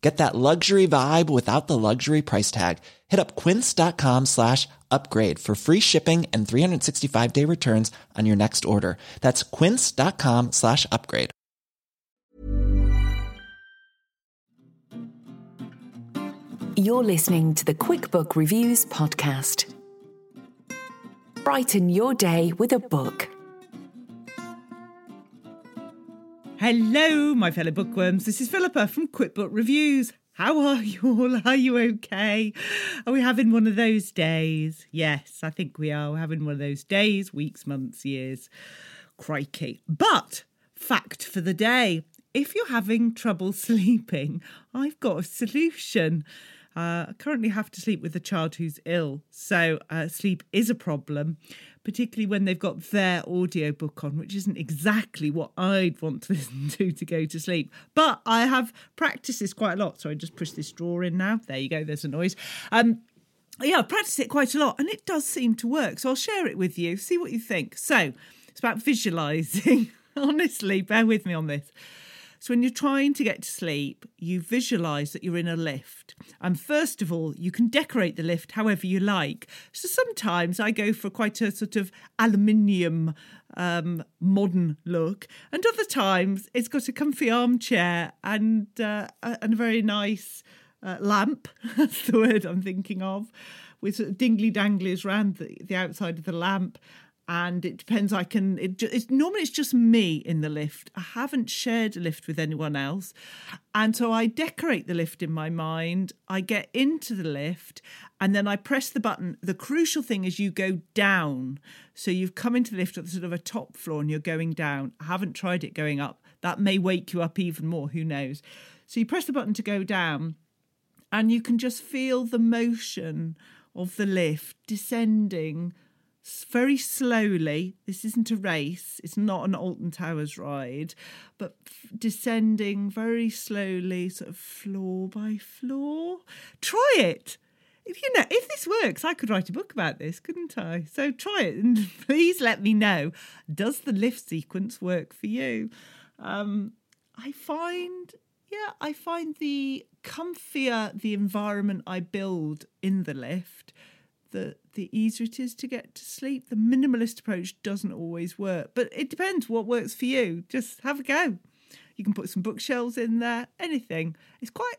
Get that luxury vibe without the luxury price tag. Hit up quince.com slash upgrade for free shipping and 365 day returns on your next order. That's quince.com slash upgrade. You're listening to the QuickBook Reviews podcast. Brighten your day with a book. Hello, my fellow bookworms. This is Philippa from QuickBook Reviews. How are you all? Are you okay? Are we having one of those days? Yes, I think we are. We're having one of those days, weeks, months, years. Crikey. But, fact for the day if you're having trouble sleeping, I've got a solution. Uh, I currently have to sleep with a child who's ill, so uh, sleep is a problem, particularly when they've got their audiobook on, which isn't exactly what I'd want to listen to to go to sleep. But I have practiced this quite a lot, so I just push this drawer in now. There you go, there's a noise. Um, yeah, I've practiced it quite a lot, and it does seem to work. So I'll share it with you, see what you think. So it's about visualizing. Honestly, bear with me on this. So, when you're trying to get to sleep, you visualize that you're in a lift. And first of all, you can decorate the lift however you like. So, sometimes I go for quite a sort of aluminium um, modern look, and other times it's got a comfy armchair and, uh, and a very nice uh, lamp. That's the word I'm thinking of, with sort of dingly danglies around the, the outside of the lamp and it depends. I can. It, it's normally it's just me in the lift. I haven't shared a lift with anyone else, and so I decorate the lift in my mind. I get into the lift, and then I press the button. The crucial thing is you go down. So you've come into the lift at the sort of a top floor, and you're going down. I haven't tried it going up. That may wake you up even more. Who knows? So you press the button to go down, and you can just feel the motion of the lift descending very slowly. This isn't a race, it's not an Alton Towers ride, but descending very slowly, sort of floor by floor. Try it. If you know, if this works, I could write a book about this, couldn't I? So try it and please let me know. Does the lift sequence work for you? Um, I find, yeah, I find the comfier the environment I build in the lift, the the easier it is to get to sleep. The minimalist approach doesn't always work, but it depends what works for you. Just have a go. You can put some bookshelves in there, anything. It's quite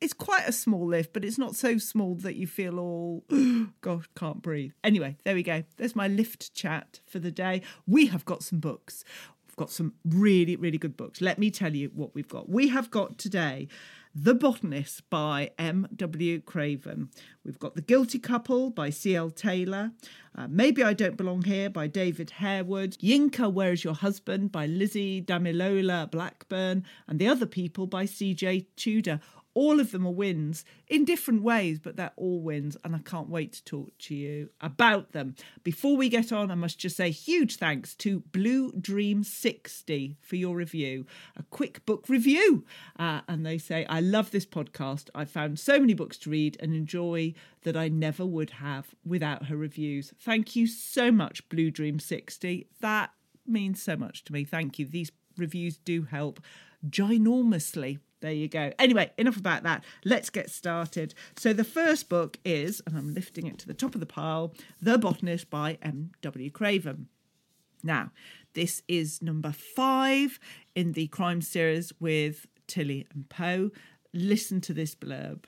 it's quite a small lift, but it's not so small that you feel all gosh, can't breathe. Anyway, there we go. There's my lift chat for the day. We have got some books. We've got some really, really good books. Let me tell you what we've got. We have got today the Botanist by M.W. Craven. We've got The Guilty Couple by C.L. Taylor. Uh, Maybe I Don't Belong Here by David Harewood. Yinka, Where Is Your Husband by Lizzie Damilola Blackburn. And The Other People by C.J. Tudor all of them are wins in different ways, but they're all wins. And I can't wait to talk to you about them. Before we get on, I must just say huge thanks to Blue Dream 60 for your review, a quick book review. Uh, and they say, I love this podcast. I found so many books to read and enjoy that I never would have without her reviews. Thank you so much, Blue Dream 60. That means so much to me. Thank you. These reviews do help ginormously. There you go. Anyway, enough about that. Let's get started. So, the first book is, and I'm lifting it to the top of the pile The Botanist by M.W. Craven. Now, this is number five in the crime series with Tilly and Poe. Listen to this blurb.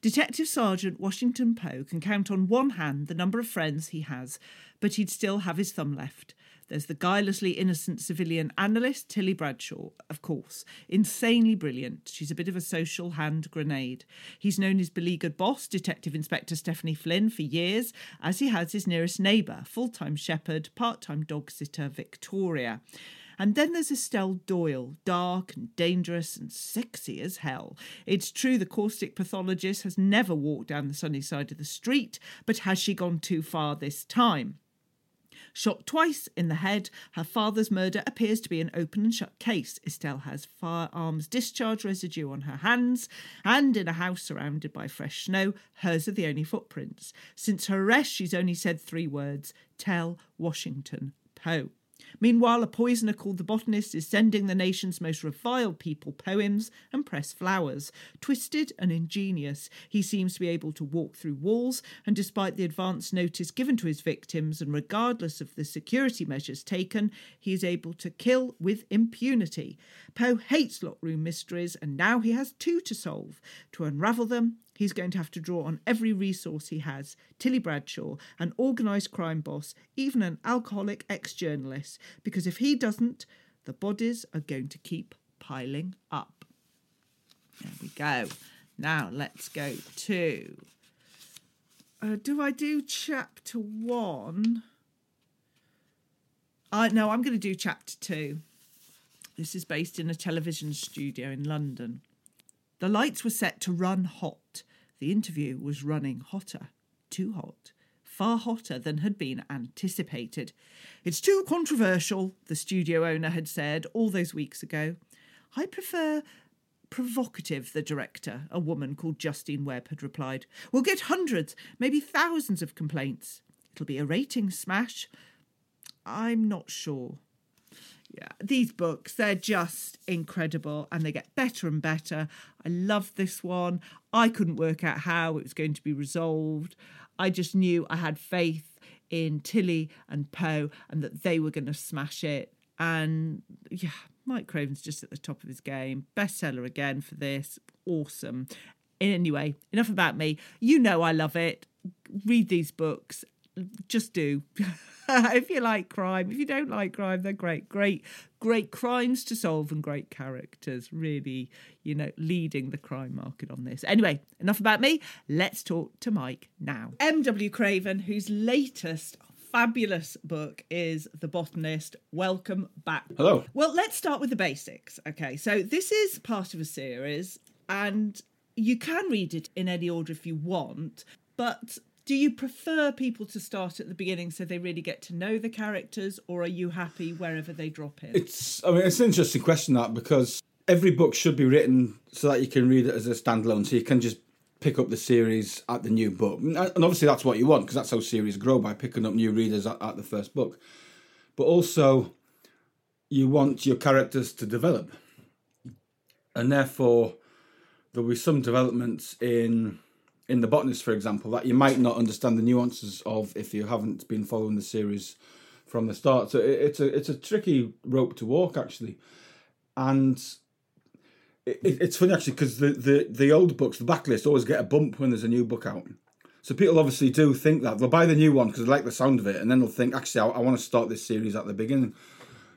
Detective Sergeant Washington Poe can count on one hand the number of friends he has, but he'd still have his thumb left. There's the guilelessly innocent civilian analyst, Tilly Bradshaw, of course. Insanely brilliant. She's a bit of a social hand grenade. He's known his beleaguered boss, Detective Inspector Stephanie Flynn, for years, as he has his nearest neighbour, full time shepherd, part time dog sitter Victoria. And then there's Estelle Doyle, dark and dangerous and sexy as hell. It's true the caustic pathologist has never walked down the sunny side of the street, but has she gone too far this time? Shot twice in the head, her father's murder appears to be an open and shut case. Estelle has firearms discharge residue on her hands, and in a house surrounded by fresh snow, hers are the only footprints. Since her arrest, she's only said three words Tell Washington Poe. Meanwhile, a poisoner called the botanist is sending the nation's most reviled people poems and pressed flowers. Twisted and ingenious, he seems to be able to walk through walls, and despite the advance notice given to his victims, and regardless of the security measures taken, he is able to kill with impunity. Poe hates lockroom mysteries, and now he has two to solve. To unravel them, He's going to have to draw on every resource he has Tilly Bradshaw, an organised crime boss, even an alcoholic ex journalist, because if he doesn't, the bodies are going to keep piling up. There we go. Now let's go to. Uh, do I do chapter one? I no, I'm going to do chapter two. This is based in a television studio in London. The lights were set to run hot. The interview was running hotter, too hot, far hotter than had been anticipated. It's too controversial, the studio owner had said all those weeks ago. I prefer provocative, the director, a woman called Justine Webb, had replied. We'll get hundreds, maybe thousands of complaints. It'll be a rating smash. I'm not sure. Yeah, these books, they're just incredible and they get better and better. I love this one. I couldn't work out how it was going to be resolved. I just knew I had faith in Tilly and Poe and that they were going to smash it. And yeah, Mike Craven's just at the top of his game. Bestseller again for this. Awesome. Anyway, enough about me. You know I love it. Read these books. Just do. if you like crime, if you don't like crime, they're great. Great, great crimes to solve and great characters. Really, you know, leading the crime market on this. Anyway, enough about me. Let's talk to Mike now. M.W. Craven, whose latest fabulous book is The Botanist. Welcome back. Hello. Well, let's start with the basics. Okay, so this is part of a series, and you can read it in any order if you want, but do you prefer people to start at the beginning so they really get to know the characters, or are you happy wherever they drop in? It's I mean it's an interesting question that because every book should be written so that you can read it as a standalone, so you can just pick up the series at the new book, and uh, obviously that's what you want because that's how series grow by picking up new readers at, at the first book. But also, you want your characters to develop, and therefore there'll be some developments in in the botanist, for example, that you might not understand the nuances of if you haven't been following the series from the start. So it, it's a it's a tricky rope to walk actually, and it, it's funny actually because the, the the old books, the backlist, always get a bump when there's a new book out. So people obviously do think that they'll buy the new one because they like the sound of it, and then they'll think, actually, I, I want to start this series at the beginning.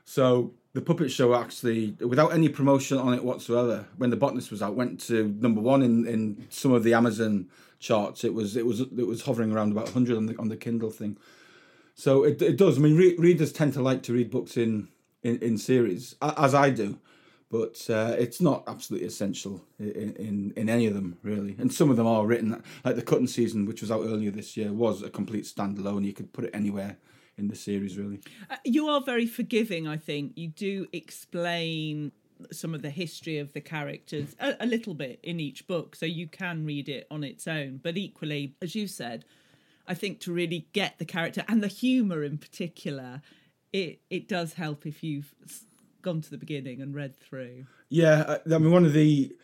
So the puppet show actually, without any promotion on it whatsoever, when the botanist was out, went to number one in, in some of the Amazon charts. It was it was it was hovering around about 100 on the on the Kindle thing. So it it does. I mean, re- readers tend to like to read books in in, in series, as I do, but uh, it's not absolutely essential in, in in any of them really. And some of them are written like the Cutting Season, which was out earlier this year, was a complete standalone. You could put it anywhere in the series, really. Uh, you are very forgiving, I think. You do explain some of the history of the characters a, a, little bit in each book, so you can read it on its own. But equally, as you said, I think to really get the character and the humour in particular, it it does help if you've gone to the beginning and read through. Yeah, I mean, one of the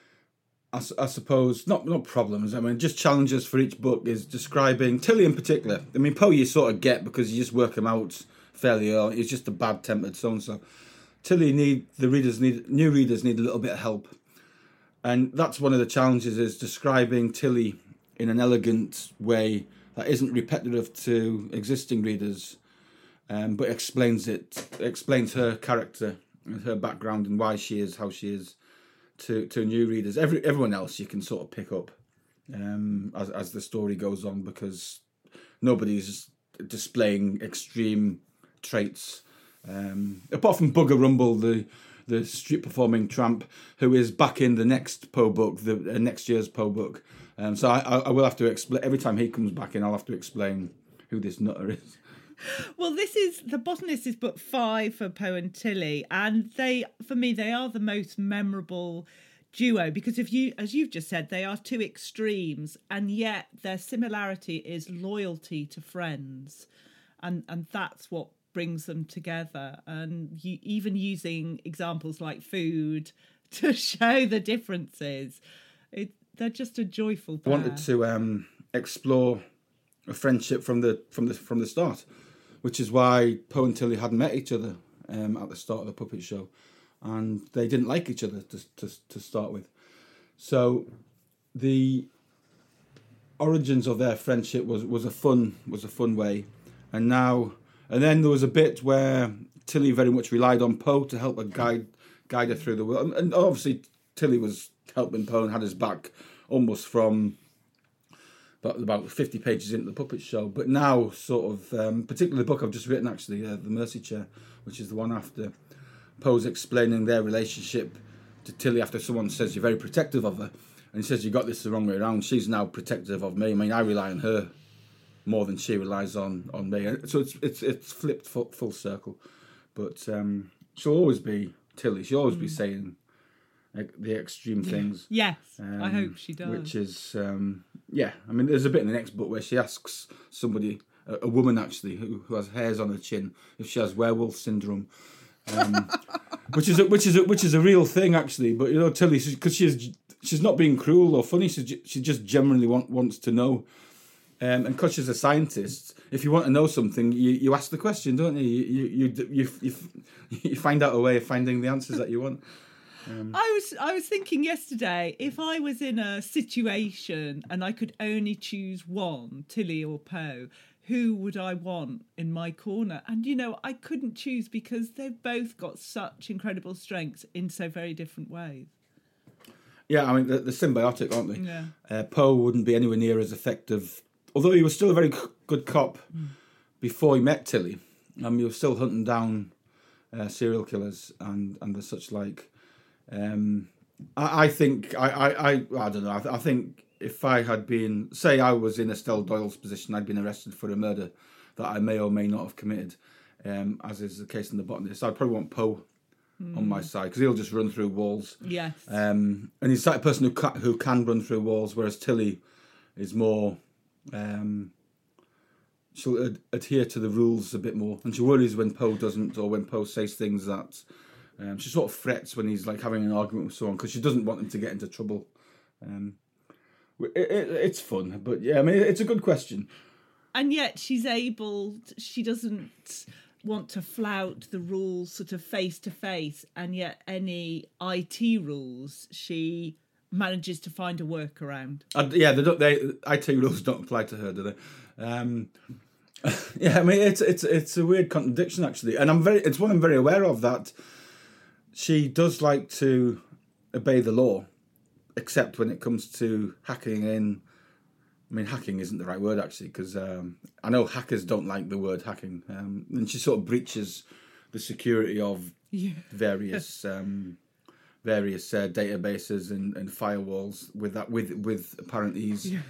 I, I, suppose not not problems. I mean, just challenges for each book is describing Tilly in particular. I mean, Poe you sort of get because you just work him out fairly early. He's just a bad tempered so and so. Tilly need the readers need new readers need a little bit of help, and that's one of the challenges is describing Tilly in an elegant way that isn't repetitive to existing readers, um, but explains it explains her character and her background and why she is how she is to to new readers. Every everyone else you can sort of pick up um, as as the story goes on because nobody's displaying extreme traits um, apart from Bugger Rumble, the the street performing tramp who is back in the next Poe book, the uh, next year's Poe book. Um, so I, I will have to explain every time he comes back in. I'll have to explain who this nutter is. Well, this is the botanist is book five for Poe and Tilly, and they, for me, they are the most memorable duo because if you, as you've just said, they are two extremes, and yet their similarity is loyalty to friends, and and that's what brings them together. And you, even using examples like food to show the differences, it, they're just a joyful. Pair. I wanted to um, explore a friendship from the from the from the start, which is why Poe and Tilly hadn't met each other um, at the start of the puppet show, and they didn't like each other to to, to start with. So, the origins of their friendship was was a fun was a fun way, and now and then there was a bit where Tilly very much relied on Poe to help her guide guide her through the world, and obviously Tilly was helping Poe and had his back almost from about, about 50 pages into the puppet show. But now, sort of, um, particularly the book I've just written, actually, uh, The Mercy Chair, which is the one after, Poe's explaining their relationship to Tilly after someone says you're very protective of her. And he says, You got this the wrong way around. She's now protective of me. I mean, I rely on her more than she relies on, on me. So it's it's it's flipped full, full circle. But um, she'll always be Tilly. She'll always mm. be saying the extreme things. Yes, um, I hope she does. Which is, um, yeah. I mean, there's a bit in the next book where she asks somebody, a, a woman actually, who, who has hairs on her chin, if she has werewolf syndrome. Um, which is a, which is a, which is a real thing actually. But you know, Tilly, because she's she's not being cruel or funny. She she just generally want, wants to know. Um, and because she's a scientist, if you want to know something, you, you ask the question, don't you? You, you you, you you find out a way of finding the answers that you want. Um, I was I was thinking yesterday if I was in a situation and I could only choose one, Tilly or Poe, who would I want in my corner? And you know, I couldn't choose because they've both got such incredible strengths in so very different ways. Yeah, I mean they're, they're symbiotic, aren't they? Yeah. Uh, Poe wouldn't be anywhere near as effective, although he was still a very good cop mm. before he met Tilly. Um, he was still hunting down uh, serial killers and and the such like. Um, I, I think I, I, I, I don't know. I, I, think if I had been, say, I was in Estelle Doyle's position, I'd been arrested for a murder that I may or may not have committed, um, as is the case in the botanist. I'd probably want Poe mm. on my hmm. side because he'll just run through walls. Yes. Um, and he's the type of person who can, who can run through walls, whereas Tilly is more. Um, she'll ad- adhere to the rules a bit more, and she worries when Poe doesn't, or when Poe says things that um, she sort of frets when he's like having an argument with someone because she doesn't want him to get into trouble. Um, it, it, it's fun, but yeah, I mean, it's a good question. And yet, she's able. She doesn't want to flout the rules sort of face to face, and yet any IT rules she manages to find a workaround. Uh, yeah, they don't. They IT rules don't apply to her, do they? Um, yeah, I mean, it's it's it's a weird contradiction actually, and I'm very. It's one I'm very aware of that she does like to obey the law, except when it comes to hacking in. I mean, hacking isn't the right word actually, because um, I know hackers don't like the word hacking, um, and she sort of breaches the security of yeah. various um, various uh, databases and, and firewalls with that with with apparent ease. Yes.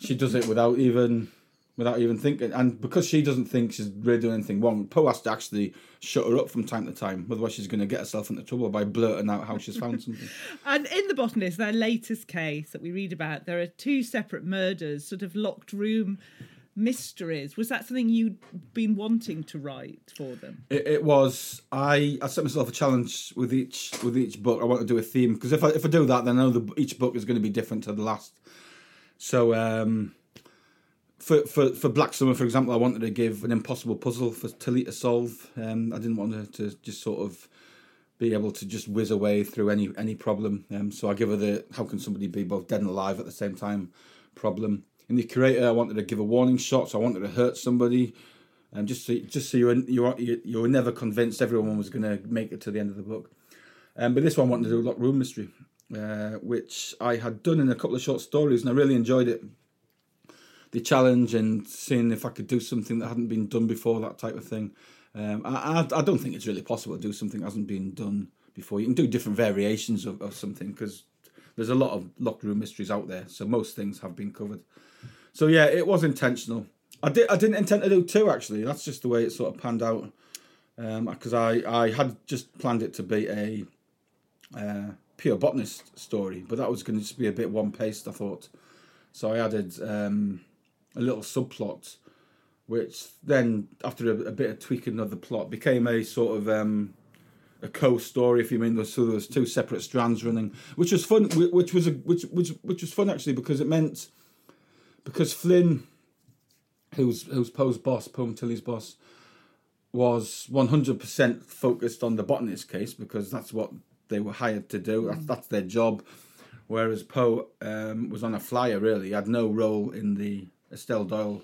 She does it without even without even thinking. And because she doesn't think she's really doing anything wrong, Poe has to actually shut her up from time to time. Otherwise, she's going to get herself into trouble by blurting out how she's found something. and in The Botanist, their latest case that we read about, there are two separate murders, sort of locked room mysteries. Was that something you'd been wanting to write for them? It, it was. I, I set myself a challenge with each with each book. I want to do a theme because if I if I do that, then I know the, each book is going to be different to the last. So um, for, for, for Black Summer, for example, I wanted to give an impossible puzzle for Tilly to solve. Um, I didn't want her to just sort of be able to just whiz away through any any problem. Um, so I give her the how can somebody be both dead and alive at the same time problem. In the curator. I wanted to give a warning shot, so I wanted to hurt somebody um, just so just so you were you were, you were never convinced everyone was going to make it to the end of the book. Um, but this one wanted to do a locked room mystery, uh, which I had done in a couple of short stories, and I really enjoyed it. The challenge and seeing if I could do something that hadn't been done before, that type of thing. Um, I, I, I don't think it's really possible to do something that hasn't been done before. You can do different variations of, of something because there's a lot of locked room mysteries out there, so most things have been covered. So yeah, it was intentional. I did. I didn't intend to do two actually. That's just the way it sort of panned out. Because um, I I had just planned it to be a uh, pure botanist story, but that was going to just be a bit one paced. I thought, so I added um, a little subplot, which then after a, a, bit of tweaking of the plot became a sort of um, a co-story, if you mean. So there was two separate strands running, which was fun. Which was a which which which was fun actually because it meant because Flynn, who's who's Poe's boss, Poe and boss, was one hundred percent focused on the botanist case because that's what they were hired to do. That's, that's their job. Whereas Poe um, was on a flyer, really. He had no role in the Estelle Doyle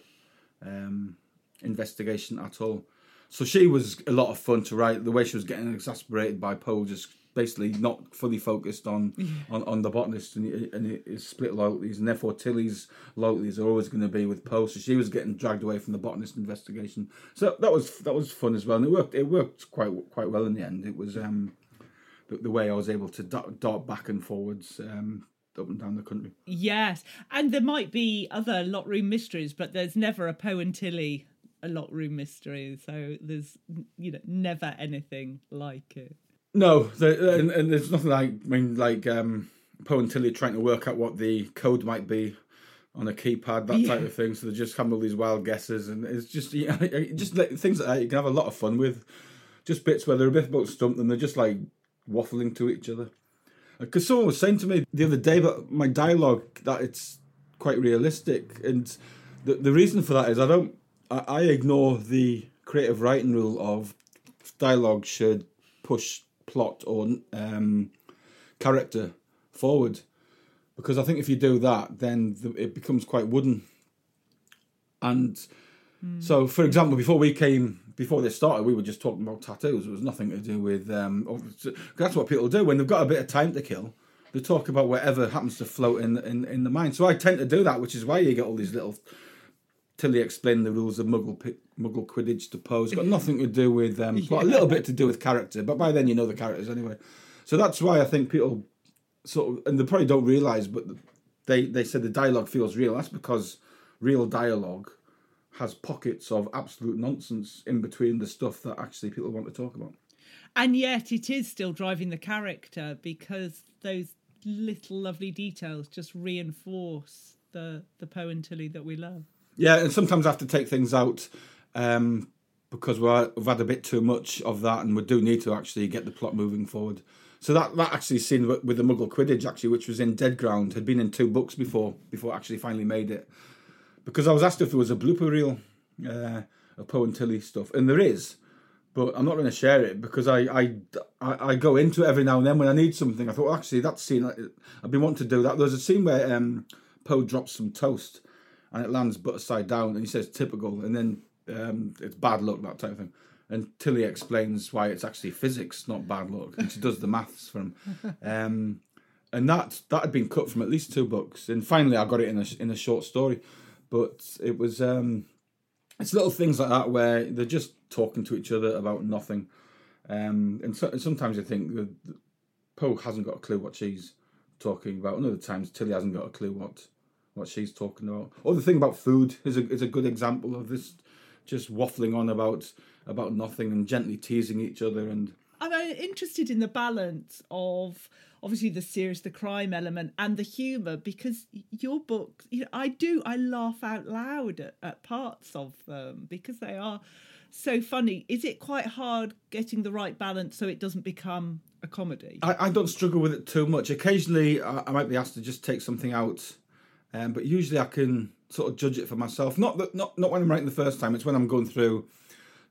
um, investigation at all. So she was a lot of fun to write. The way she was getting exasperated by Poe, just basically not fully focused on yeah. on, on the botanist and, and his split loyalties, and therefore Tilly's loyalties are always going to be with Poe. So she was getting dragged away from the botanist investigation. So that was that was fun as well, and it worked. It worked quite quite well in the end. It was um, the, the way I was able to dart, dart back and forwards. Um, up and down the country. Yes, and there might be other locked room mysteries, but there's never a Poe and Tilly a locked room mystery. So there's you know never anything like it. No, the, and, and, there's nothing like I mean like um, Poe and Tilly trying to work out what the code might be on a keypad, that yeah. type of thing. So they just have all these wild guesses, and it's just yeah, just like, things like that you can have a lot of fun with. Just bits where they're a bit about stumped and they're just like waffling to each other. Because someone was saying to me the other day about my dialogue that it's quite realistic, and the the reason for that is I don't I, I ignore the creative writing rule of dialogue should push plot or um, character forward, because I think if you do that, then the, it becomes quite wooden. And mm. so, for example, before we came before this started, we were just talking about tattoos. It was nothing to do with. Um, that's what people do when they've got a bit of time to kill. They talk about whatever happens to float in in, in the mind. So I tend to do that, which is why you get all these little. Tilly explained the rules of Muggle Muggle Quidditch to pose. Got nothing to do with um, yeah. a little bit to do with character, but by then you know the characters anyway. So that's why I think people sort of, and they probably don't realise, but they they said the dialogue feels real. That's because real dialogue has pockets of absolute nonsense in between the stuff that actually people want to talk about. And yet it is still driving the character because those little lovely details just reinforce the the Poe and Tilly that we love. Yeah, and sometimes I have to take things out um, because we've had a bit too much of that, and we do need to actually get the plot moving forward. So that that actually scene with the Muggle Quidditch actually, which was in Dead Ground, had been in two books before before I actually finally made it because I was asked if there was a blooper reel uh, of Poe and Tilly stuff, and there is, but I'm not going to share it because I, I, I go into it every now and then when I need something. I thought actually that scene I've been wanting to do that. There's a scene where um, Poe drops some toast and it lands butt side down, and he says typical, and then um, it's bad luck that type of thing. And Tilly explains why it's actually physics, not bad luck, and she does the maths for him. Um, and that that had been cut from at least two books, and finally I got it in a in a short story. But it was um, it's little things like that where they're just talking to each other about nothing, um, and, so, and sometimes I think that Poe hasn't got a clue what she's talking about, and other times Tilly hasn't got a clue what what she's talking about. Or the thing about food is a is a good example of this, just waffling on about about nothing and gently teasing each other and. I'm interested in the balance of obviously the serious the crime element and the humor because your book you know i do i laugh out loud at, at parts of them because they are so funny is it quite hard getting the right balance so it doesn't become a comedy i, I don't struggle with it too much occasionally I, I might be asked to just take something out um, but usually i can sort of judge it for myself not that not, not when i'm writing the first time it's when i'm going through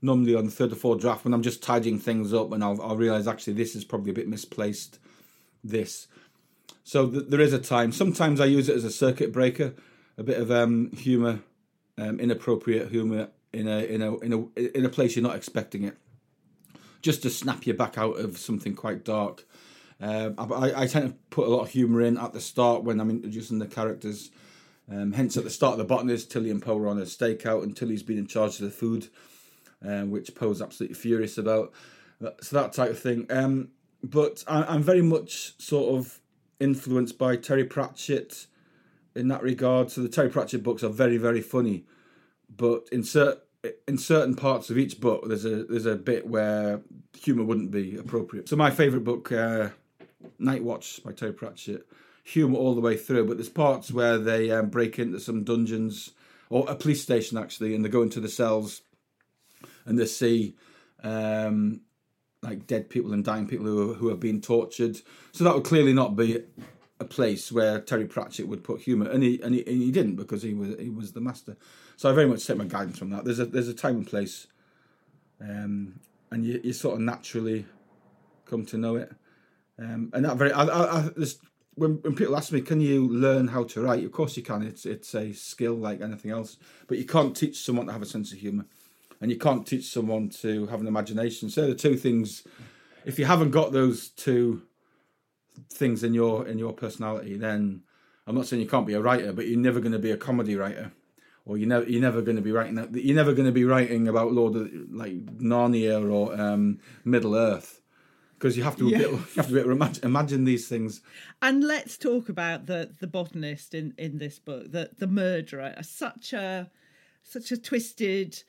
normally on the third or fourth draft when i'm just tidying things up and i'll, I'll realize actually this is probably a bit misplaced this. So th- there is a time. Sometimes I use it as a circuit breaker, a bit of um, humour, um, inappropriate humour in a in a in a in a place you're not expecting it, just to snap you back out of something quite dark. Uh, I, I tend to put a lot of humour in at the start when I'm introducing the characters. Um, hence, at the start of the botanist, Tilly and Poe are on a stakeout, and Tilly's been in charge of the food, uh, which Poe's absolutely furious about. So that type of thing. Um, but I, am very much sort of influenced by Terry Pratchett in that regard. So the Terry Pratchett books are very, very funny, but in certain in certain parts of each book, there's a there's a bit where humour wouldn't be appropriate. So my favourite book, uh, Night Watch by Terry Pratchett, humour all the way through, but there's parts where they um, break into some dungeons or a police station actually, and they go into the cells and they see um, like dead people and dying people who who are being tortured. So that would clearly not be a place where Terry Pratchett would put humour, and he, and he and he didn't because he was he was the master. So I very much take my guidance from that. There's a there's a time and place, um, and you you sort of naturally come to know it. Um, and that very I, I, I when when people ask me, can you learn how to write? Of course you can. It's it's a skill like anything else, but you can't teach someone to have a sense of humour and you can't teach someone to have an imagination. So the two things, if you haven't got those two things in your in your personality, then I'm not saying you can't be a writer, but you're never going to be a comedy writer, or you're never you're never going to be writing that. You're never going to be writing about Lord of like Narnia or um, Middle Earth. Because you have to yeah. bit, you have to bit imagine, imagine these things, and let's talk about the the botanist in in this book, the the murderer, such a such a twisted,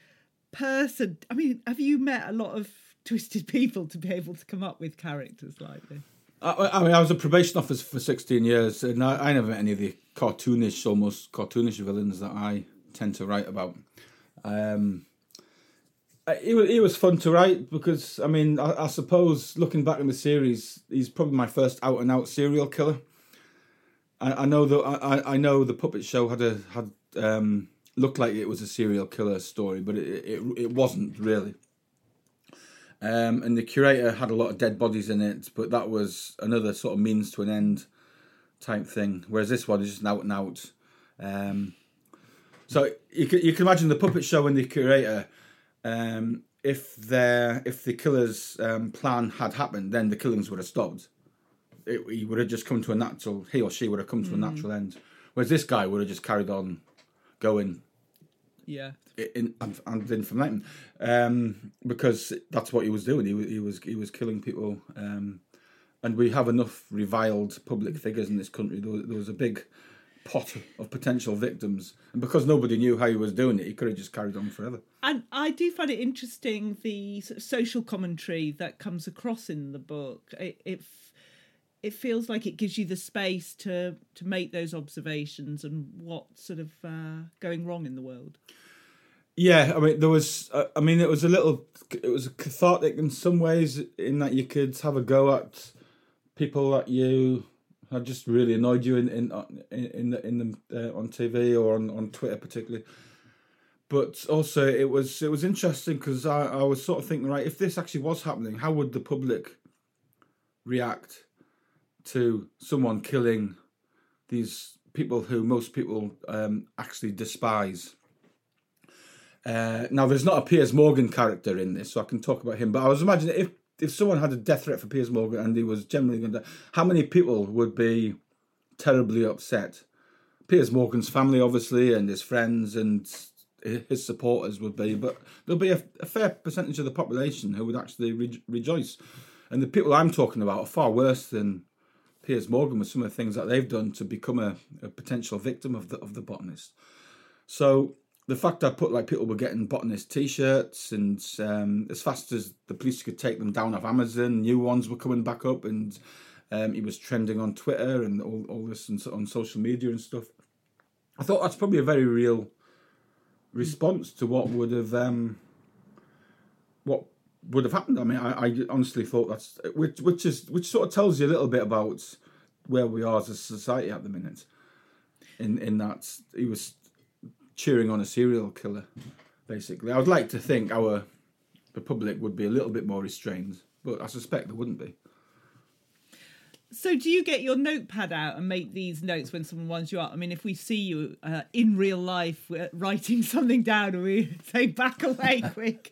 person. I mean, have you met a lot of twisted people to be able to come up with characters like this? I, I mean, I was a probation officer for 16 years, and I, I never met any of the cartoonish, almost cartoonish villains that I tend to write about. Um, it, was it was fun to write because, I mean, I, I suppose looking back in the series, he's probably my first out and out serial killer. I, I know that I, I know the puppet show had a had um, looked like it was a serial killer story, but it it, it wasn't really. Um, and the curator had a lot of dead bodies in it, but that was another sort of means to an end type thing. Whereas this one is just an out and out. Um, so you can you can imagine the puppet show and the curator. Um, if their if the killer's um, plan had happened, then the killings would have stopped. It, he would have just come to a natural. He or she would have come to mm. a natural end. Whereas this guy would have just carried on going yeah. In, and, and information, um, because that's what he was doing. He was he was he was killing people, um, and we have enough reviled public figures in this country. There there was a big pot of potential victims, and because nobody knew how he was doing it, he could have just carried on forever. And I do find it interesting the sort of social commentary that comes across in the book. It, it it feels like it gives you the space to to make those observations and what's sort of uh, going wrong in the world. Yeah, I mean, there was. Uh, I mean, it was a little. It was cathartic in some ways, in that you could have a go at people that you had just really annoyed you in in in the, in the uh, on TV or on on Twitter particularly. But also, it was it was interesting because I, I was sort of thinking, right, if this actually was happening, how would the public react to someone killing these people who most people um, actually despise? Uh, now, there's not a Piers Morgan character in this, so I can talk about him. But I was imagining if if someone had a death threat for Piers Morgan and he was generally going to, how many people would be terribly upset? Piers Morgan's family, obviously, and his friends and his supporters would be, but there'll be a, a fair percentage of the population who would actually re- rejoice. And the people I'm talking about are far worse than Piers Morgan with some of the things that they've done to become a, a potential victim of the of the botanist. So the fact I put like people were getting botanist T-shirts, and um, as fast as the police could take them down off Amazon, new ones were coming back up, and um, he was trending on Twitter and all, all this and so, on social media and stuff. I thought that's probably a very real response to what would have um, what would have happened. I mean, I, I honestly thought that's which which is which sort of tells you a little bit about where we are as a society at the minute. In in that he was cheering on a serial killer, basically. I would like to think our the public would be a little bit more restrained, but I suspect there wouldn't be. So, do you get your notepad out and make these notes when someone winds you up? I mean, if we see you uh, in real life uh, writing something down, and we say back away quick,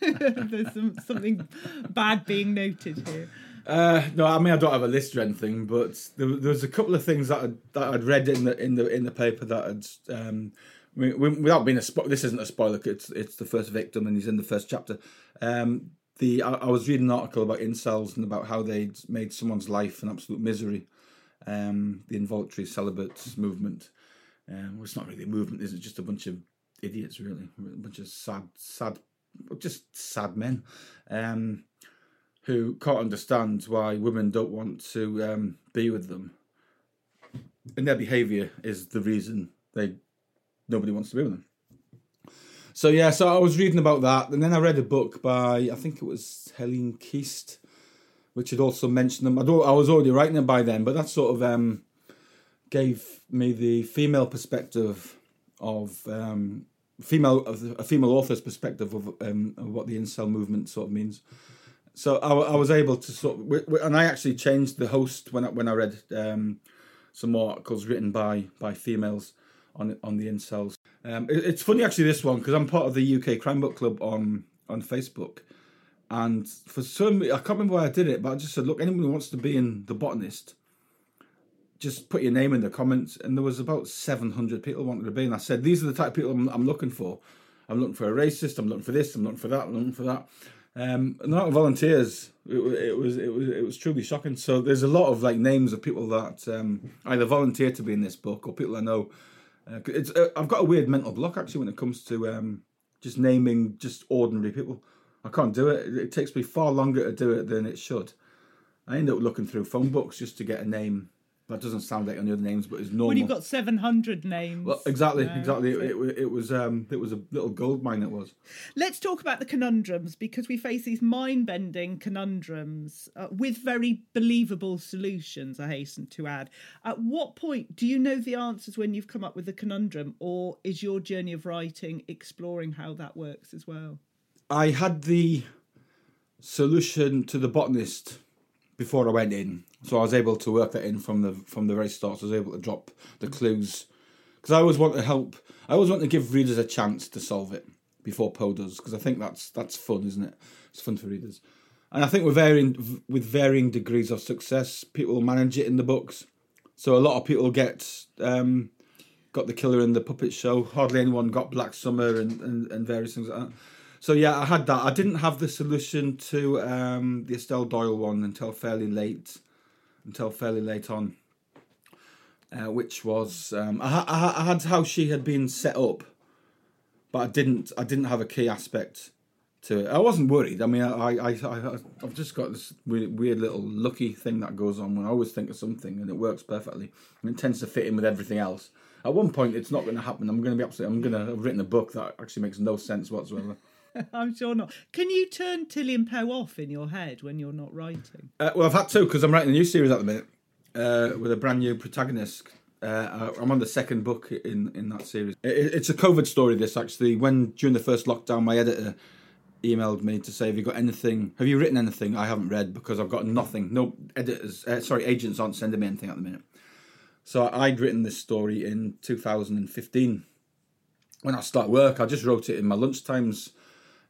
there's some, something bad being noted here. Uh, no, I mean I don't have a list or anything, but there, there was a couple of things that I'd, that I'd read in the in the in the paper that had. Um, Without being a spo- this isn't a spoiler. It's it's the first victim, and he's in the first chapter. Um, the I, I, was reading an article about incels and about how they'd made someone's life an absolute misery. Um, the involuntary celibates movement. Um, well, it's not really a movement, is it? Just a bunch of idiots, really. A bunch of sad, sad, just sad men. Um, who can't understand why women don't want to um, be with them, and their behaviour is the reason they nobody wants to be with them. So yeah, so I was reading about that, and then I read a book by I think it was Helene Keast, which had also mentioned them. I don't, I was already writing it by then, but that sort of um, gave me the female perspective of um, female of a female author's perspective of, um, of what the incel movement sort of means so I, I, was able to sort of, and I actually changed the host when I, when I read um, some more articles written by by females on on the incels. Um, it, it's funny actually this one because I'm part of the UK Crime Book Club on on Facebook, and for some I can't remember why I did it, but I just said, look, anyone who wants to be in the botanist, just put your name in the comments, and there was about 700 people wanted to be, and I said, these are the type of people I'm, I'm looking for. I'm looking for a racist. I'm looking for this. I'm looking for that. I'm looking for that. Um, the amount of volunteers, it, it, was it was it was truly shocking. So there's a lot of like names of people that um, either volunteer to be in this book or people I know. Uh, it's uh, I've got a weird mental block actually when it comes to um, just naming just ordinary people. I can't do it. It takes me far longer to do it than it should. I end up looking through phone books just to get a name that doesn't sound like any other names, but it's normal. When you've got seven hundred names. Well, exactly, exactly. It, it, it, was um, it was a little gold mine. It was. Let's talk about the conundrums because we face these mind-bending conundrums uh, with very believable solutions. I hasten to add. At what point do you know the answers when you've come up with a conundrum, or is your journey of writing exploring how that works as well? I had the solution to the botanist before I went in, so I was able to work that in from the from the very start. So I was able to drop the clues because I always want to help. I always want to give readers a chance to solve it before Poe does because I think that's that's fun, isn't it? It's fun for readers, and I think with varying with varying degrees of success, people manage it in the books. So a lot of people get um, got the killer in the puppet show. Hardly anyone got Black Summer and, and, and various things like that. So yeah, I had that. I didn't have the solution to um, the Estelle Doyle one until fairly late, until fairly late on, uh, which was um, I, I, I, had how she had been set up, but I didn't. I didn't have a key aspect to it. I wasn't worried. I mean, I, I, I I've just got this weird, weird little lucky thing that goes on when I always think of something and it works perfectly, and it tends to fit in with everything else. At one point, it's not going to happen. I'm going to be absolutely. I'm going to have written a book that actually makes no sense whatsoever. I'm sure not. Can you turn Tilly and Poe off in your head when you're not writing? Uh, well, I've had to because I'm writing a new series at the minute uh, with a brand new protagonist. Uh, I'm on the second book in, in that series. It, it's a COVID story. This actually, when during the first lockdown, my editor emailed me to say, "Have you got anything? Have you written anything? I haven't read because I've got nothing. No editors, uh, sorry, agents aren't sending me anything at the minute." So I'd written this story in 2015. When I start work, I just wrote it in my lunch times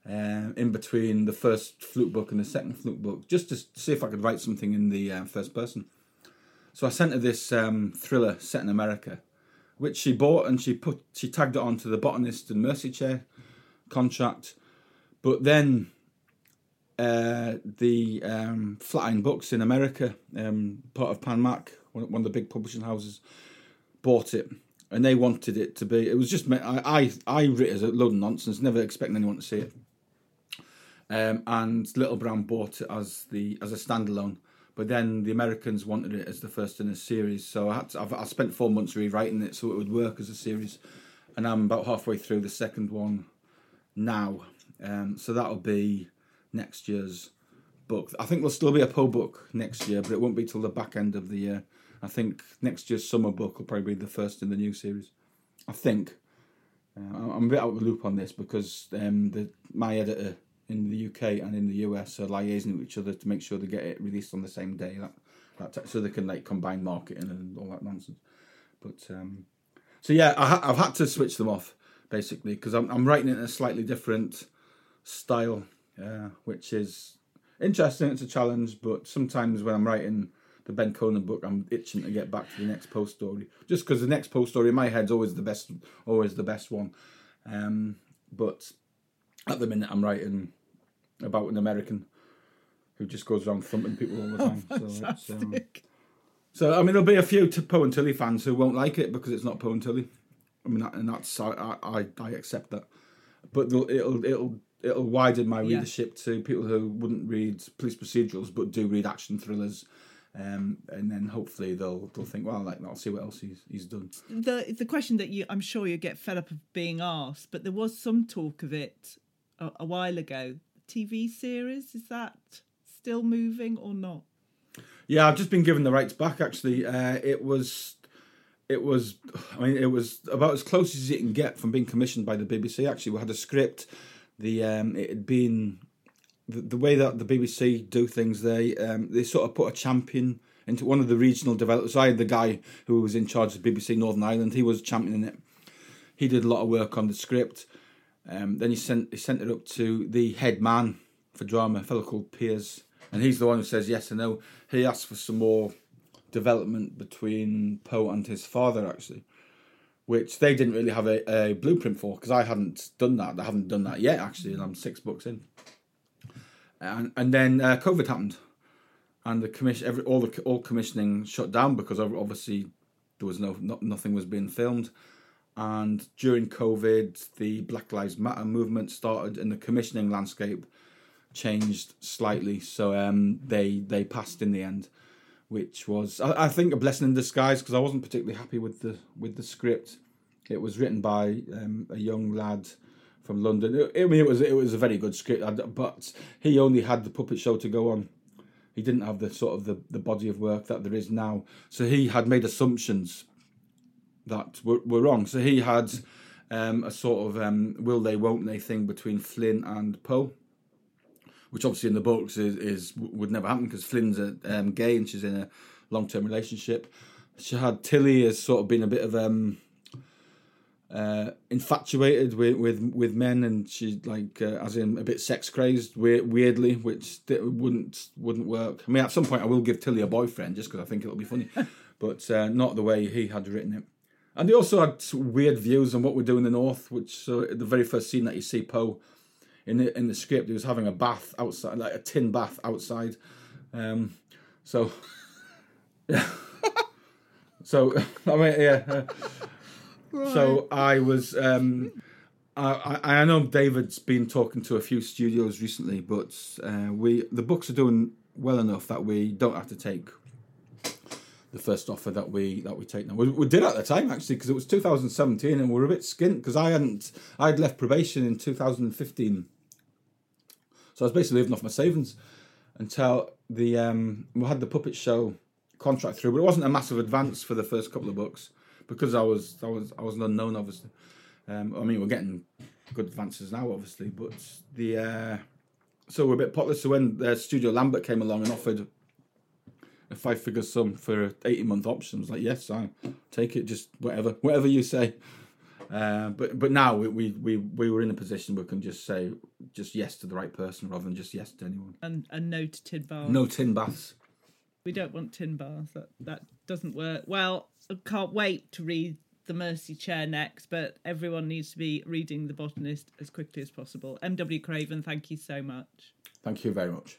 uh, in between the first Fluke book and the second Fluke book, just to see if I could write something in the uh, first person. So I sent her this um, thriller set in America, which she bought and she put she tagged it onto the botanist and mercy chair contract. But then uh, the um, Flatiron Books in America, um, part of Pan Mac, one, of the big publishing houses, bought it and they wanted it to be. It was just I I, I writ as a load of nonsense, never expecting anyone to see it. Um, and Little Brown bought it as the as a standalone, but then the Americans wanted it as the first in a series. So I had to, I've, I spent four months rewriting it so it would work as a series, and I'm about halfway through the second one now. Um, so that'll be next year's book. I think there'll still be a Poe book next year, but it won't be till the back end of the year. I think next year's summer book will probably be the first in the new series. I think. Uh, I'm a bit out of the loop on this because um, the, my editor in the UK and in the US are liaising with each other to make sure they get it released on the same day. That that t- so they can like combine marketing and all that nonsense. But um, so yeah, I ha- I've had to switch them off basically because I'm I'm writing it in a slightly different style, uh, which is interesting. It's a challenge, but sometimes when I'm writing the Ben Koenig book, I'm itching to get back to the next Poe story, just because the next Poe story in my head's always the best, always the best one. Um, but at the minute, I'm writing about an American who just goes around thumping people all the time. so, it's, um, so I mean, there'll be a few t- Poe and Tilly fans who won't like it because it's not Poe and Tilly. I mean, and that's I, I I accept that, but it'll it'll it'll widen my Yeah. readership to people who wouldn't read police procedurals but do read action thrillers, um, and then hopefully they'll they'll think, well, like I'll see what else he's he's done. the the question that you I'm sure you get fed up of being asked, but there was some talk of it a, while ago. TV series is that still moving or not? Yeah, I've just been given the rights back. Actually, uh, it was, it was, I mean, it was about as close as you can get from being commissioned by the BBC. Actually, we had a script. The um, it had been the, the way that the BBC do things. They um, they sort of put a champion into one of the regional developers. I had the guy who was in charge of BBC Northern Ireland. He was championing it. He did a lot of work on the script. Um, then he sent he sent it up to the head man for drama, a fellow called Piers, and he's the one who says yes and no. He asked for some more development between Poe and his father, actually, which they didn't really have a, a blueprint for because I hadn't done that. I haven't done that yet, actually, and I'm six books in. And and then uh, COVID happened, and the commission, every all the all commissioning shut down because obviously there was no, no nothing was being filmed. And during COVID, the Black Lives Matter movement started, and the commissioning landscape changed slightly. So um, they they passed in the end, which was I, I think a blessing in disguise because I wasn't particularly happy with the with the script. It was written by um, a young lad from London. I mean, it was it was a very good script, but he only had the puppet show to go on. He didn't have the sort of the, the body of work that there is now. So he had made assumptions that were, were wrong. So he had um, a sort of um, will they, won't they thing between Flynn and Poe, which obviously in the books is, is would never happen because Flynn's a, um, gay and she's in a long term relationship. She had Tilly as sort of been a bit of um, uh, infatuated with, with with men, and she like uh, as in a bit sex crazed, weird, weirdly, which wouldn't wouldn't work. I mean, at some point, I will give Tilly a boyfriend just because I think it'll be funny, but uh, not the way he had written it. And he also had weird views on what we do in the north, which so at the very first scene that you see Poe in the in the script, he was having a bath outside, like a tin bath outside. Um, so yeah, so I mean yeah. uh, So I was. Um, I, I I know David's been talking to a few studios recently, but uh, we the books are doing well enough that we don't have to take the first offer that we that we take now. We, we did at the time actually because it was 2017 and we were a bit skint because I hadn't I had left probation in 2015, so I was basically living off my savings until the um, we had the puppet show contract through, but it wasn't a massive advance for the first couple of books because I was I was I was an unknown obviously. Um, I mean we're getting good advances now obviously, but the uh, so we're a bit potless. So when uh, Studio Lambert came along and offered a five figure sum for a 18 month option, I was like yes, I take it, just whatever whatever you say. Uh, but but now we, we we we were in a position where we can just say just yes to the right person rather than just yes to anyone. And and no to tin bars. No tin baths. we don't want tin bars. That that doesn't work. Well, I can't wait to read the Mercy Chair next, but everyone needs to be reading The Botanist as quickly as possible. M.W. Craven, thank you so much. Thank you very much.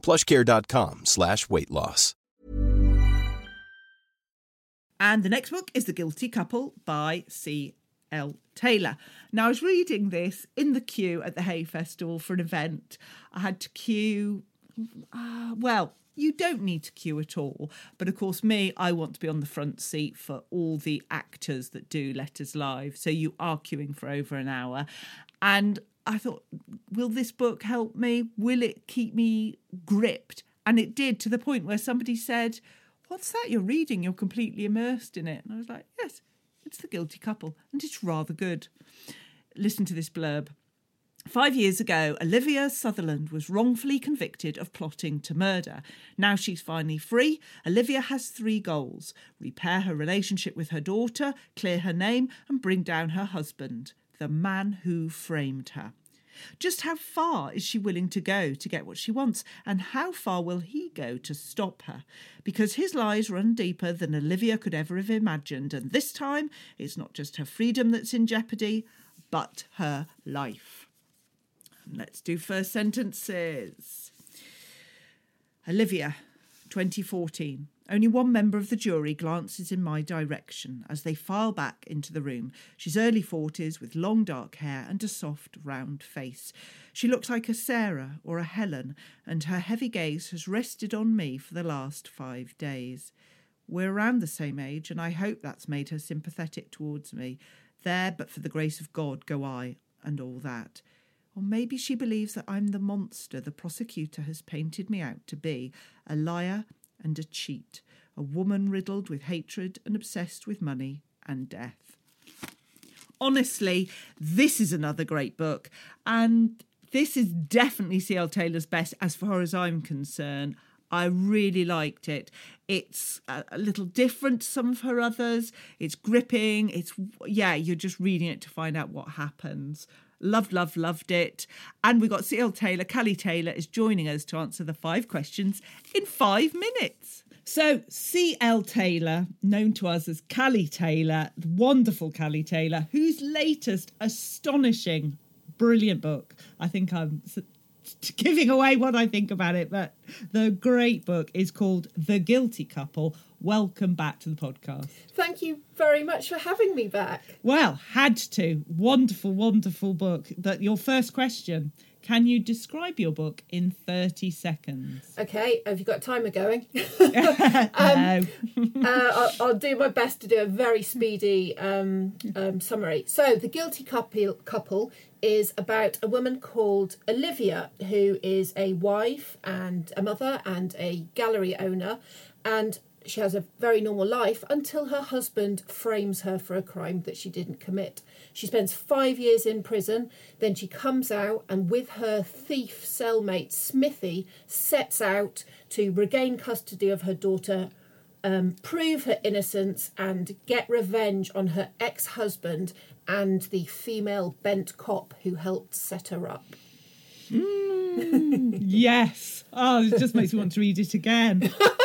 plushcare.com slash weight loss. And the next book is The Guilty Couple by C.L. Taylor. Now, I was reading this in the queue at the Hay Festival for an event. I had to queue, uh, well, you don't need to queue at all. But of course, me, I want to be on the front seat for all the actors that do Letters Live. So you are queuing for over an hour. And I thought, will this book help me? Will it keep me gripped? And it did to the point where somebody said, What's that you're reading? You're completely immersed in it. And I was like, Yes, it's The Guilty Couple. And it's rather good. Listen to this blurb. Five years ago, Olivia Sutherland was wrongfully convicted of plotting to murder. Now she's finally free. Olivia has three goals repair her relationship with her daughter, clear her name, and bring down her husband, the man who framed her. Just how far is she willing to go to get what she wants, and how far will he go to stop her? Because his lies run deeper than Olivia could ever have imagined, and this time it's not just her freedom that's in jeopardy, but her life. Let's do first sentences. Olivia, 2014. Only one member of the jury glances in my direction as they file back into the room. She's early 40s with long dark hair and a soft, round face. She looks like a Sarah or a Helen, and her heavy gaze has rested on me for the last five days. We're around the same age, and I hope that's made her sympathetic towards me. There, but for the grace of God, go I, and all that. Or maybe she believes that I'm the monster the prosecutor has painted me out to be a liar and a cheat, a woman riddled with hatred and obsessed with money and death. Honestly, this is another great book, and this is definitely C.L. Taylor's best as far as I'm concerned. I really liked it. It's a, little different to some of her others. It's gripping. It's, yeah, you're just reading it to find out what happens. Loved, loved, loved it. And we got C.L. Taylor. Cally Taylor is joining us to answer the five questions in five minutes. So, C.L. Taylor, known to us as Cally Taylor, the wonderful Cally Taylor, whose latest astonishing, brilliant book, I think I'm giving away what I think about it, but the great book is called The Guilty Couple. Welcome back to the podcast. Thank you very much for having me back. Well, had to. Wonderful, wonderful book. But your first question can you describe your book in 30 seconds? Okay, have you got a timer going? no. uh, I'll, I'll do my best to do a very speedy um, um, summary. So, The Guilty couple, couple is about a woman called Olivia, who is a wife and a mother and a gallery owner. And she has a very normal life until her husband frames her for a crime that she didn't commit. She spends five years in prison, then she comes out and, with her thief cellmate Smithy, sets out to regain custody of her daughter, um, prove her innocence, and get revenge on her ex husband and the female bent cop who helped set her up. Mm, yes. Oh, it just makes me want to read it again.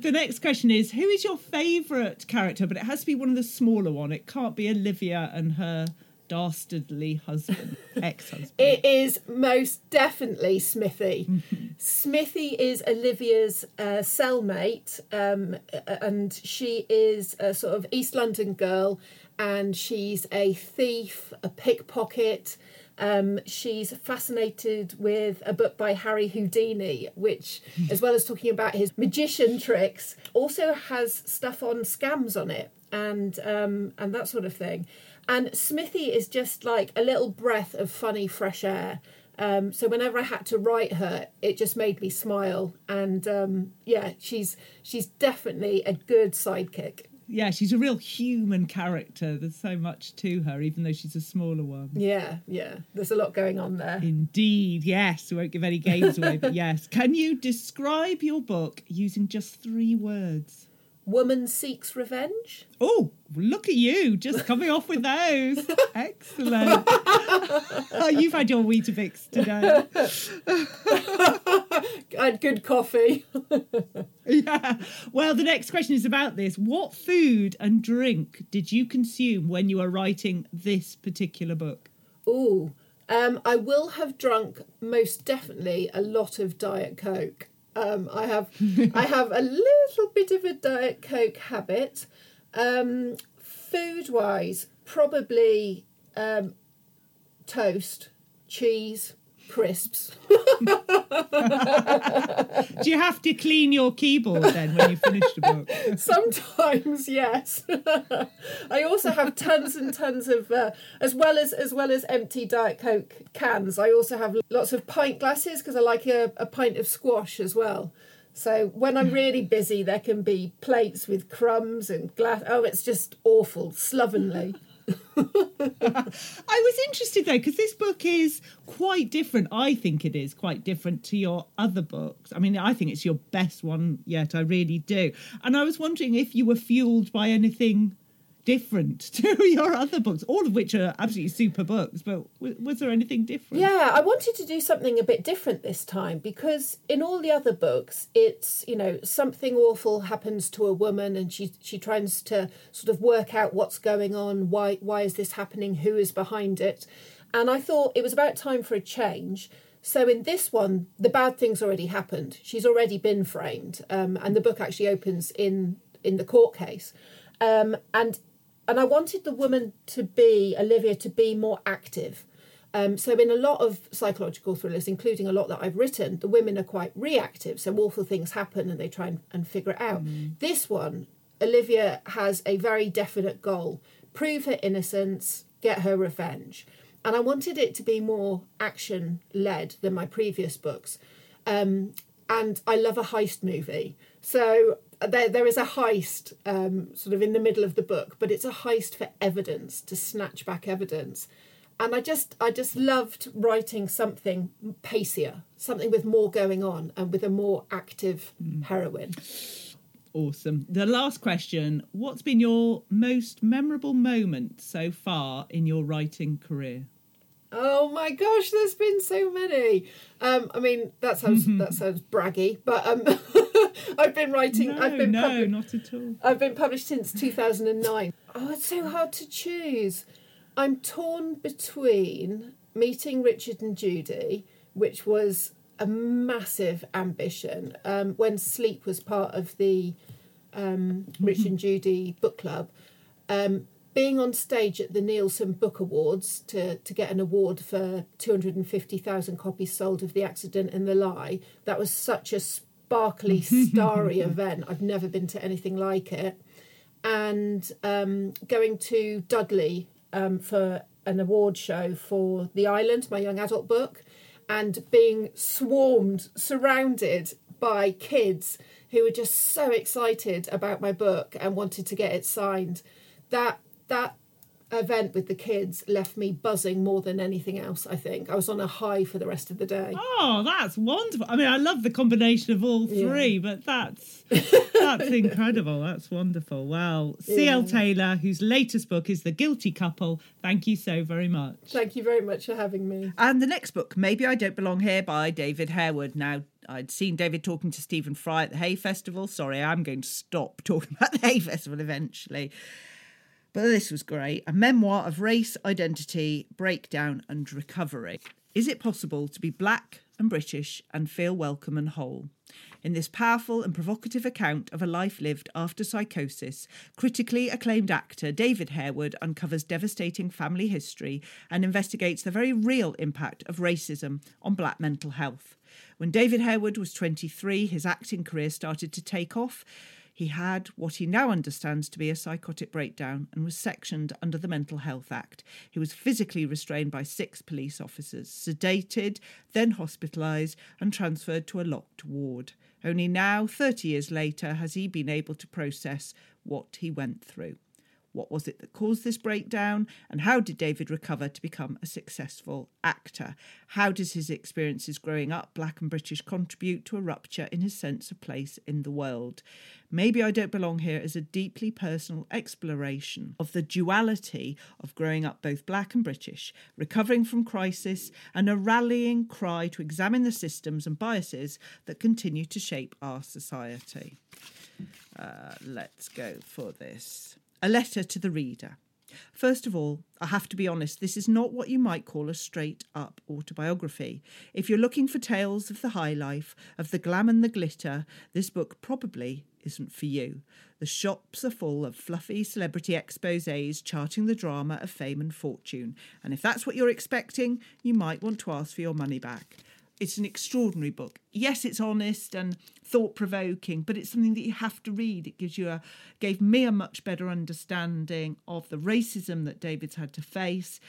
the next question is Who is your favourite character? But it has to be one of the smaller one. It can't be Olivia and her dastardly husband, ex-husband. It is most definitely Smithy. Smithy is Olivia's uh, cellmate, um, and she is a sort of East London girl, and she's a thief, a pickpocket. Um, she's fascinated with a book by Harry Houdini, which, as well as talking about his magician tricks, also has stuff on scams on it and um, and that sort of thing. And Smithy is just like a little breath of funny fresh air. Um, so whenever I had to write her, it just made me smile. And um, yeah, she's she's definitely a good sidekick. Yeah, she's a real human character. There's so much to her, even though she's a smaller one. Yeah, yeah. There's a lot going on there. Indeed, yes. We won't give any games away, but yes. Can you describe your book using just three words? Woman seeks revenge. Oh, look at you, just coming off with those. Excellent. oh, you've had your Weetabix today. I had good coffee. yeah. Well, the next question is about this. What food and drink did you consume when you were writing this particular book? Oh, um, I will have drunk most definitely a lot of Diet Coke. Um, I have I have a little bit of a Diet Coke habit. Um, food wise, probably um, toast, cheese, crisps. Do you have to clean your keyboard then when you finish the book? Sometimes, yes. I also have tons and tons of, uh, as well as as well as empty Diet Coke cans. I also have lots of pint glasses because I like a, a pint of squash as well. So when I'm really busy, there can be plates with crumbs and glass. Oh, it's just awful, slovenly. I was interested though because this book is quite different. I think it is quite different to your other books. I mean, I think it's your best one yet. I really do. And I was wondering if you were fueled by anything different to your other books, all of which are absolutely super books. But w- was there anything different? Yeah, I wanted to do something a bit different this time because in all the other books, it's you know something awful happens to a woman and she she tries to sort of work out what's going on. Why why is this happening? Who is behind it? And I thought it was about time for a change. So in this one, the bad thing's already happened. She's already been framed, um, and the book actually opens in in the court case. Um, and and I wanted the woman to be Olivia to be more active. Um, so in a lot of psychological thrillers, including a lot that I've written, the women are quite reactive. So awful things happen and they try and, and figure it out. This one, Olivia has a very definite goal: prove her innocence, get her revenge. And I wanted it to be more action led than my previous books. Um, and I love a heist movie. So there, there is a heist um, sort of in the middle of the book, but it's a heist for evidence to snatch back evidence. And I just, I just loved writing something pacier, something with more going on, and with a more active heroine. Awesome. The last question What's been your most memorable moment so far in your writing career? Oh my gosh, there's been so many. Um, I mean, that sounds that sounds braggy, but um, I've been writing. No, I've been no, publi- not at all. I've been published since 2009. Oh, it's so hard to choose. I'm torn between meeting Richard and Judy, which was a massive ambition. Um, when Sleep was part of the um, Richard and Judy book club, um, being on stage at the Nielsen Book Awards to, to get an award for 250,000 copies sold of The Accident and the Lie, that was such a sparkly, starry event. I've never been to anything like it. And um, going to Dudley um, for an award show for The Island, my young adult book, and being swarmed, surrounded by kids who were just so excited about my book and wanted to get it signed. That that event with the kids left me buzzing more than anything else. I think I was on a high for the rest of the day. Oh, that's wonderful. I mean, I love the combination of all three, but that's that's incredible. That's wonderful. Well, C.L. Yeah. Taylor, whose latest book is The Guilty Couple, thank you so very much. Thank you very much for having me. And the next book, Maybe I Don't Belong Here by David Harewood. Now, I'd seen David talking to Stephen Fry at the Hay Festival. Sorry, I'm going to stop talking about the Hay Festival eventually. But this was great a memoir of race, identity, breakdown, and recovery. Is it possible to be black and British and feel welcome and whole? In this powerful and provocative account of a life lived after psychosis, critically acclaimed actor David Harewood uncovers devastating family history and investigates the very real impact of racism on black mental health. When David Harewood was 23, his acting career started to take off. He had what he now understands to be a psychotic breakdown and was sectioned under the Mental Health Act. He was physically restrained by six police officers, sedated, then hospitalised, and transferred to a locked ward. Only now, 30 years later, has he been able to process what he went through. What was it that caused this breakdown? And how did David recover to become a successful actor? How does his experiences growing up, black and British, contribute to a rupture in his sense of place in the world? Maybe I Don't Belong Here is a deeply personal exploration of the duality of growing up both black and British, recovering from crisis, and a rallying cry to examine the systems and biases that continue to shape our society. Uh, let's go for this. A letter to the reader. First of all, I have to be honest, this is not what you might call a straight up autobiography. If you're looking for tales of the high life, of the glam and the glitter, this book probably isn't for you. The shops are full of fluffy celebrity exposes charting the drama of fame and fortune, and if that's what you're expecting, you might want to ask for your money back. It's an extraordinary book. Yes, it's honest and thought provoking, but it's something that you have to read. It gives you a gave me a much better understanding of the racism that David's had to face,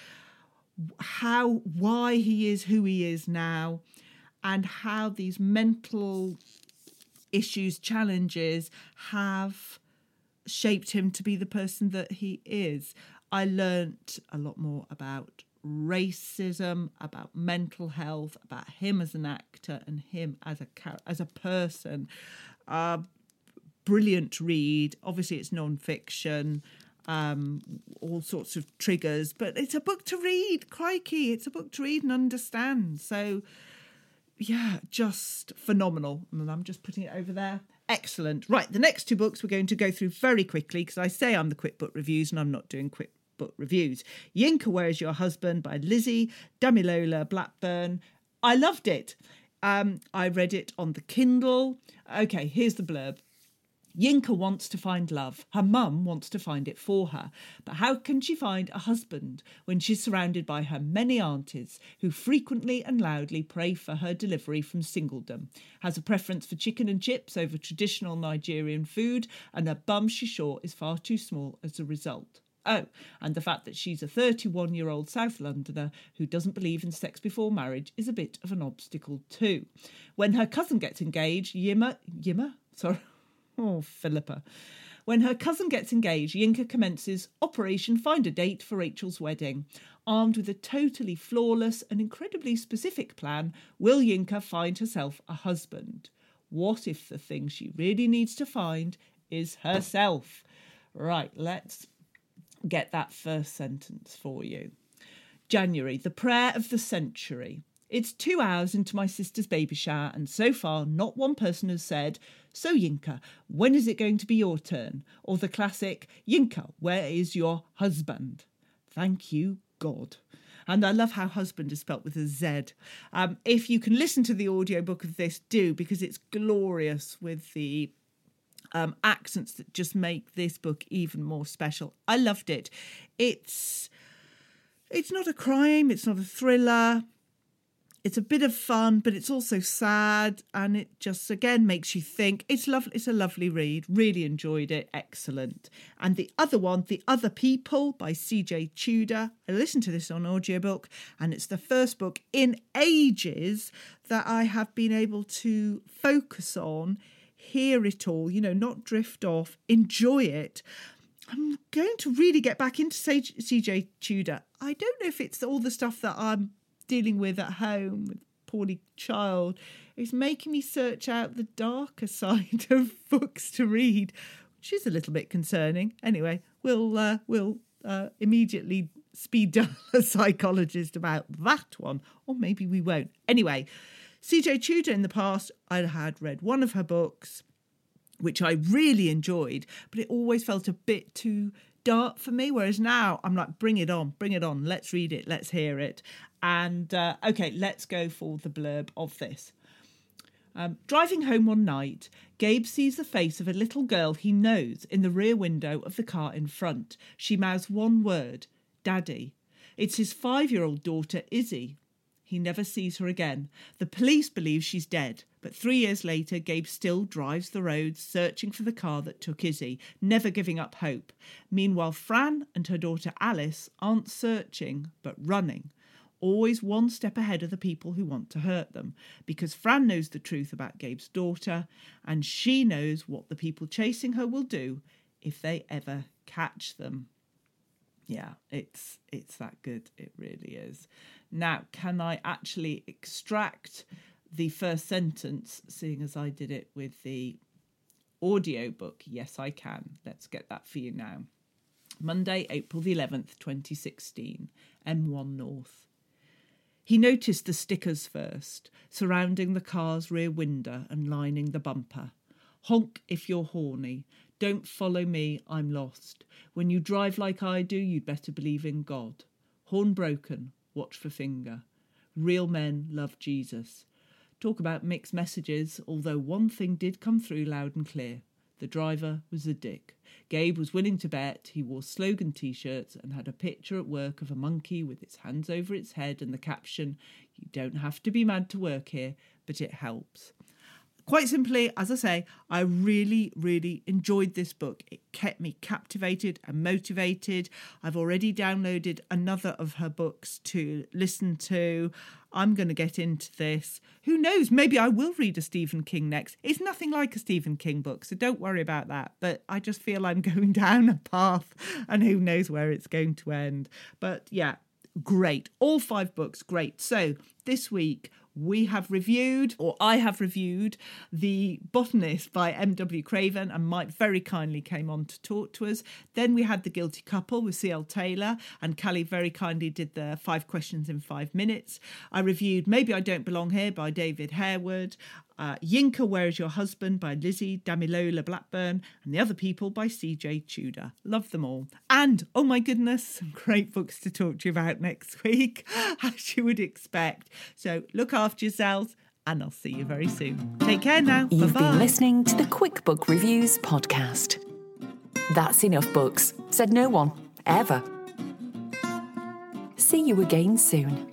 how why he is who he is now, and how these mental issues, challenges have shaped him to be the person that he is. I learnt a lot more about racism, about mental health, about him as an actor and him as a as a person. Uh, brilliant read. Obviously, it's non-fiction. Um, all sorts of triggers, but it's a book to read. Crikey, it's a book to read and understand. So, yeah, just phenomenal. And I'm just putting it over there. Excellent. Right, the next two books we're going to go through very quickly because I say I'm the quick book reviews and I'm not doing quick book reviews. Yinka Where's Your Husband by Lizzie Damilola Blackburn. I loved it. Um, I read it on the Kindle. Okay, here's the blurb. Yinka wants to find love. Her mum wants to find it for her. But how can she find a husband when she's surrounded by her many aunties who frequently and loudly pray for her delivery from singledom, has a preference for chicken and chips over traditional Nigerian food, and her bum, she's sure, is far too small as a result? Oh, and the fact that she's a 31 year old South Londoner who doesn't believe in sex before marriage is a bit of an obstacle too. When her cousin gets engaged, Yimmer, Yimmer? Sorry. Oh, Philippa. When her cousin gets engaged, Yinka commences Operation Find a Date for Rachel's wedding. Armed with a totally flawless and incredibly specific plan, will Yinka find herself a husband? What if the thing she really needs to find is herself? Right, let's get that first sentence for you. January, the prayer of the century. It's two hours into my sister's baby shower, and so far, not one person has said, So, Yinka, when is it going to be your turn? Or the classic, Yinka, where is your husband? Thank you, God. And I love how husband is spelt with a Z. Um, if you can listen to the audiobook of this, do, because it's glorious with the um, accents that just make this book even more special. I loved it. It's it's not a crime. It's not a thriller. It's a bit of fun, but it's also sad, and it just again makes you think. It's lovely. It's a lovely read. Really enjoyed it. Excellent. And the other one, The Other People by C.J. Tudor. I listened to this on audiobook, and it's the first book in ages that I have been able to focus on hear it all, you know, not drift off, enjoy it. I'm going to really get back into CJ Tudor. I don't know if it's all the stuff that I'm dealing with at home with poorly child. It's making me search out the darker side of books to read, which is a little bit concerning. Anyway, we'll uh, we'll uh, immediately speed dial a psychologist about that one, or maybe we won't. Anyway, CJ Tudor in the past, I had read one of her books, which I really enjoyed, but it always felt a bit too dark for me. Whereas now I'm like, bring it on, bring it on. Let's read it, let's hear it. And uh, okay, let's go for the blurb of this. Um, driving home one night, Gabe sees the face of a little girl he knows in the rear window of the car in front. She mouths one word Daddy. It's his five year old daughter, Izzy. He never sees her again. The police believe she's dead, but three years later, Gabe still drives the roads searching for the car that took Izzy, never giving up hope. Meanwhile, Fran and her daughter Alice aren't searching, but running always one step ahead of the people who want to hurt them, because Fran knows the truth about Gabe's daughter, and she knows what the people chasing her will do if they ever catch them. Yeah, it's it's that good. It really is. Now, can I actually extract the first sentence, seeing as I did it with the audio book? Yes, I can. Let's get that for you now. Monday, April the 11th, 2016, M1 North. He noticed the stickers first, surrounding the car's rear window and lining the bumper. Honk if you're horny. Don't follow me, I'm lost. When you drive like I do, you'd better believe in God. Horn broken, watch for finger. Real men love Jesus. Talk about mixed messages, although one thing did come through loud and clear. The driver was a dick. Gabe was willing to bet he wore slogan t shirts and had a picture at work of a monkey with its hands over its head and the caption, You don't have to be mad to work here, but it helps quite simply, as I say, I really, really enjoyed this book. It kept me captivated and motivated. I've already downloaded another of her books to listen to. I'm going to get into this. Who knows? Maybe I will read a Stephen King next. It's nothing like a Stephen King book, so don't worry about that. But I just feel I'm going down a path and who knows where it's going to end. But yeah, great. All five books, great. So this week, we have reviewed, or I have reviewed, The Botanist by M.W. Craven, and Mike very kindly came on to talk to us. Then we had The Guilty Couple with C.L. Taylor, and Cally very kindly did the five questions in five minutes. I reviewed Maybe I Don't Belong Here by David Harewood. Uh, Yinka, Where Is Your Husband by Lizzie Damilola Blackburn, and The Other People by CJ Tudor. Love them all. And, oh my goodness, some great books to talk to you about next week, as you would expect. So look after yourselves, and I'll see you very soon. Take care now. You've Bye-bye. been listening to the Quick Book Reviews podcast. That's enough books, said no one, ever. See you again soon.